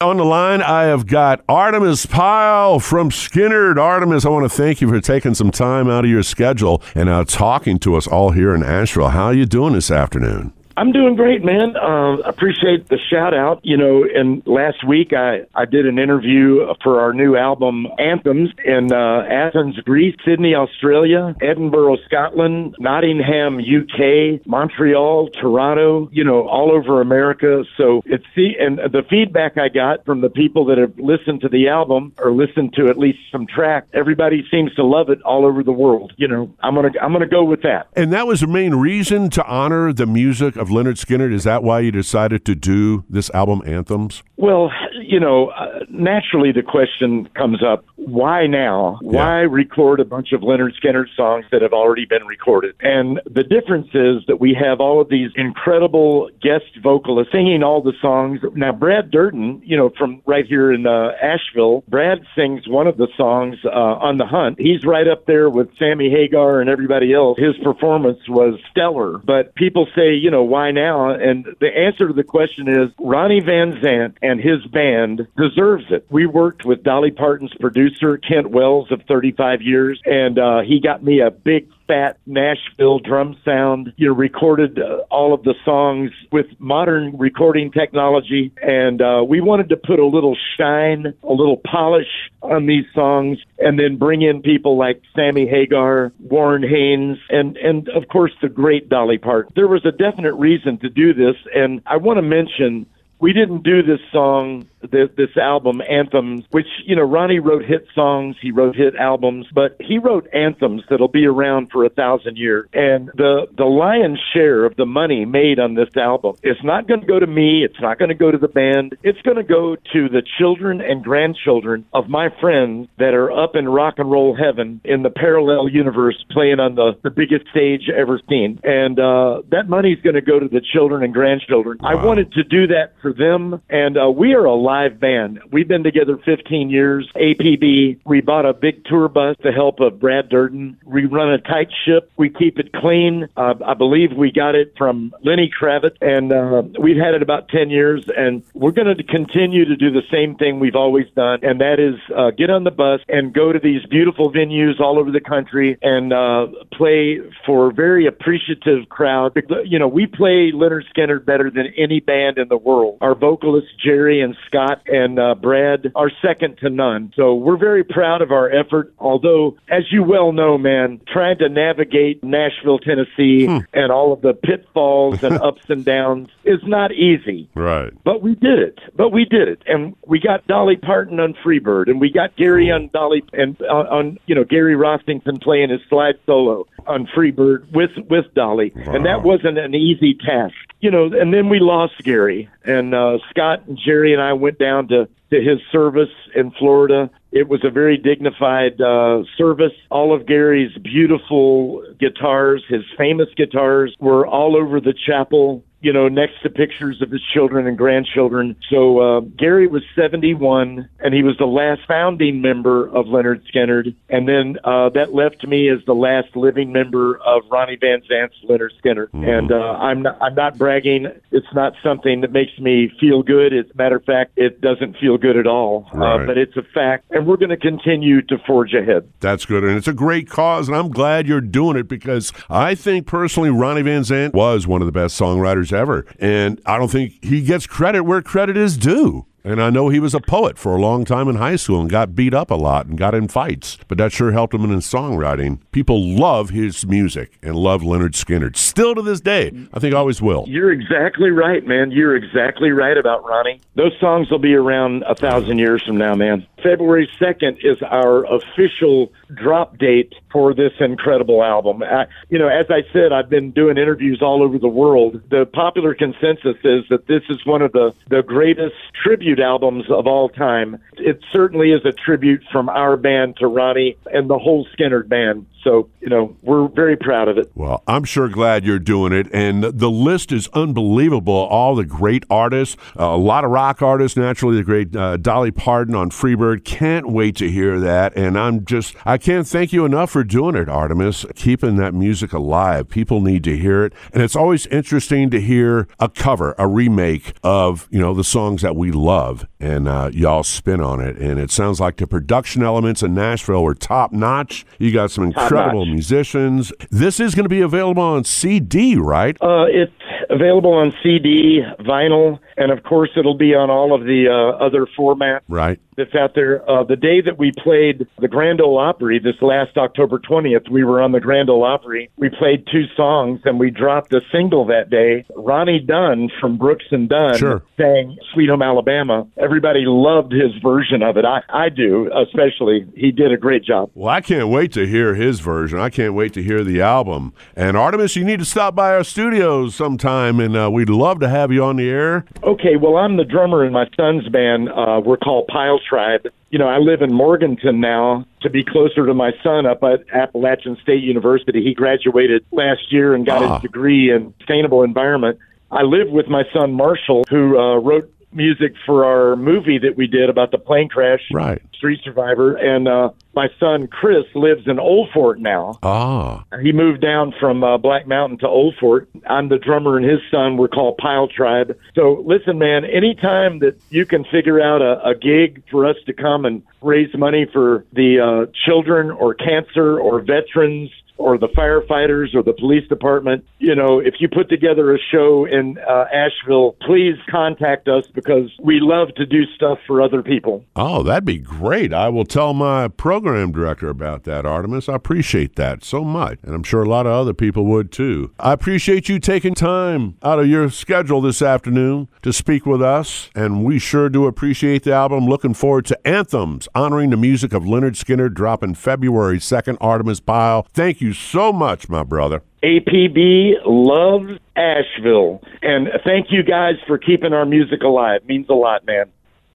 On the line, I have got Artimus Pyle from Skynyrd. Artimus, I want to thank you for taking some time out of your schedule and uh, talking to us all here in Asheville. How are you doing this afternoon? I'm doing great, man. Uh, appreciate the shout out. You know, and last week I, I did an interview for our new album, Anthems, in uh, Athens, Greece, Sydney, Australia, Edinburgh, Scotland, Nottingham, UK, Montreal, Toronto, you know, all over America. So it's the, and the feedback I got from the people that have listened to the album or listened to at least some track, everybody seems to love it all over the world. You know, I'm going to, I'm going to go with that. And that was the main reason to honor the music of of Lynyrd Skynyrd. Is that why you decided to do this album, Anthems? Well, you know, uh, naturally the question comes up why now? Yeah. Why record a bunch of Lynyrd Skynyrd songs that have already been recorded? And the difference is that we have all of these incredible guest vocalists singing all the songs. Now, Brad Durden, you know, from right here in uh, Asheville, Brad sings one of the songs uh, on The Hunt. He's right up there with Sammy Hagar and everybody else. His performance was stellar. But people say, you know, why now? And the answer to the question is Ronnie Van Zant and his band deserves it. We worked with Dolly Parton's producer producer Kent Wells of 35 years, and uh, he got me a big fat Nashville drum sound. You know, recorded uh, all of the songs with modern recording technology, and uh, we wanted to put a little shine, a little polish on these songs, and then bring in people like Sammy Hagar, Warren Haynes, and and of course the great Dolly Parton. There was a definite reason to do this, and I want to mention we didn't do this song this, this album, Anthems, which, you know, Ronnie wrote hit songs, he wrote hit albums, but he wrote anthems that'll be around for a thousand years. And the, the lion's share of the money made on this album is not going to go to me, it's not going to go to the band, it's going to go to the children and grandchildren of my friends that are up in rock and roll heaven in the parallel universe playing on the, the biggest stage ever seen. And uh, that money's going to go to the children and grandchildren. Wow. I wanted to do that for them, and uh, we are a live band. We've been together 15 years. APB. We bought a big tour bus to help of Brad Durden. We run a tight ship. We keep it clean. Uh, I believe we got it from Lenny Kravitz, and uh, we've had it about 10 years. And we're going to continue to do the same thing we've always done, and that is uh, get on the bus and go to these beautiful venues all over the country and uh, play for very appreciative crowd. You know, we play Lynyrd Skynyrd better than any band in the world. Our vocalists Jerry and Scott Scott and uh, Brad are second to none. So we're very proud of our effort. Although, as you well know, man, trying to navigate Nashville, Tennessee, hmm. and all of the pitfalls and ups and downs is not easy. Right. But we did it. But we did it, and we got Dolly Parton on Freebird, and we got Gary on Dolly and uh, on you know Gary Rossington playing his slide solo on Freebird with with Dolly, wow. and that wasn't an easy task you know, and then we lost Gary, and uh, Scott and Jerry and I went down to to his service in Florida. It was a very dignified uh, service. All of Gary's beautiful guitars, his famous guitars, were all over the chapel you know, next to pictures of his children and grandchildren. So uh, Gary was 71, and he was the last founding member of Lynyrd Skynyrd, and then uh, that left me as the last living member of Ronnie Van Zant's Lynyrd Skynyrd. Mm-hmm. And uh, I'm not, I'm not bragging. It's not something that makes me feel good. As a matter of fact, it doesn't feel good at all. Uh. Uh, but it's a fact, and we're going to continue to forge ahead. That's good, and it's a great cause, and I'm glad you're doing it because I think personally, Ronnie Van Zant was one of the best songwriters ever. And I don't think he gets credit where credit is due. And I know he was a poet for a long time in high school and got beat up a lot and got in fights, but that sure helped him in his songwriting. People love his music and love Lynyrd Skynyrd. Still to this day, I think always will. You're exactly right, man. You're exactly right about Ronnie. Those songs will be around a thousand years from now, man. February 2nd is our official drop date for this incredible album. I, you know, as I said, I've been doing interviews all over the world. The popular consensus is that this is one of the, the greatest tribute albums of all time. It certainly is a tribute from our band to Ronnie and the whole Skynyrd band. So, you know, we're very proud of it. Well, I'm sure glad you're doing it. And the list is unbelievable. All the great artists, uh, a lot of rock artists, naturally, the great uh, Dolly Parton on Freebird. Can't wait to hear that. And I'm just, I can't thank you enough for doing it, Artimus, keeping that music alive. People need to hear it. And it's always interesting to hear a cover, a remake of, you know, the songs that we love love, and uh, y'all spin on it. And it sounds like the production elements in Nashville were top notch. You got some incredible musicians. This is going to be available on CD, right? Uh, it's available on CD, vinyl, and of course it'll be on all of the uh, other formats. Right that's out there. Uh, the day that we played the Grand Ole Opry, this last October 20th, we were on the Grand Ole Opry. We played two songs and we dropped a single that day. Ronnie Dunn from Brooks and Dunn sure. sang Sweet Home Alabama. Everybody loved his version of it. I, I do, especially. He did a great job. Well, I can't wait to hear his version. I can't wait to hear the album. And Artimus, you need to stop by our studios sometime, and uh, we'd love to have you on the air. Okay, well, I'm the drummer in my son's band. Uh, we're called Pyle tribe. You know, I live in Morganton now to be closer to my son up at Appalachian State University. He graduated last year and got ah. his degree in sustainable environment. I live with my son Marshall, who uh, wrote music for our movie that we did about the plane crash, right? Street Survivor, and uh, my son Chris lives in Old Fort now. Ah, he moved down from uh, Black Mountain to Old Fort. I'm the drummer, and his son. We're called Pyle Tribe. So listen, man, anytime that you can figure out a, a gig for us to come and raise money for the uh, children or cancer or veterans or the firefighters or the police department, you know, if you put together a show in uh, Asheville, please contact us because we love to do stuff for other people. Oh, that'd be great. I will tell my program director about that, Artimus. I appreciate that so much. And I'm sure a lot of other people would too. I appreciate you taking time out of your schedule this afternoon to speak with us. And we sure do appreciate the album. Looking forward to Anthems, honoring the music of Lynyrd Skynyrd, dropping February 2nd. Artimus Pyle, thank you you so much, my brother. APB loves Asheville. And thank you guys for keeping our music alive. It means a lot, man.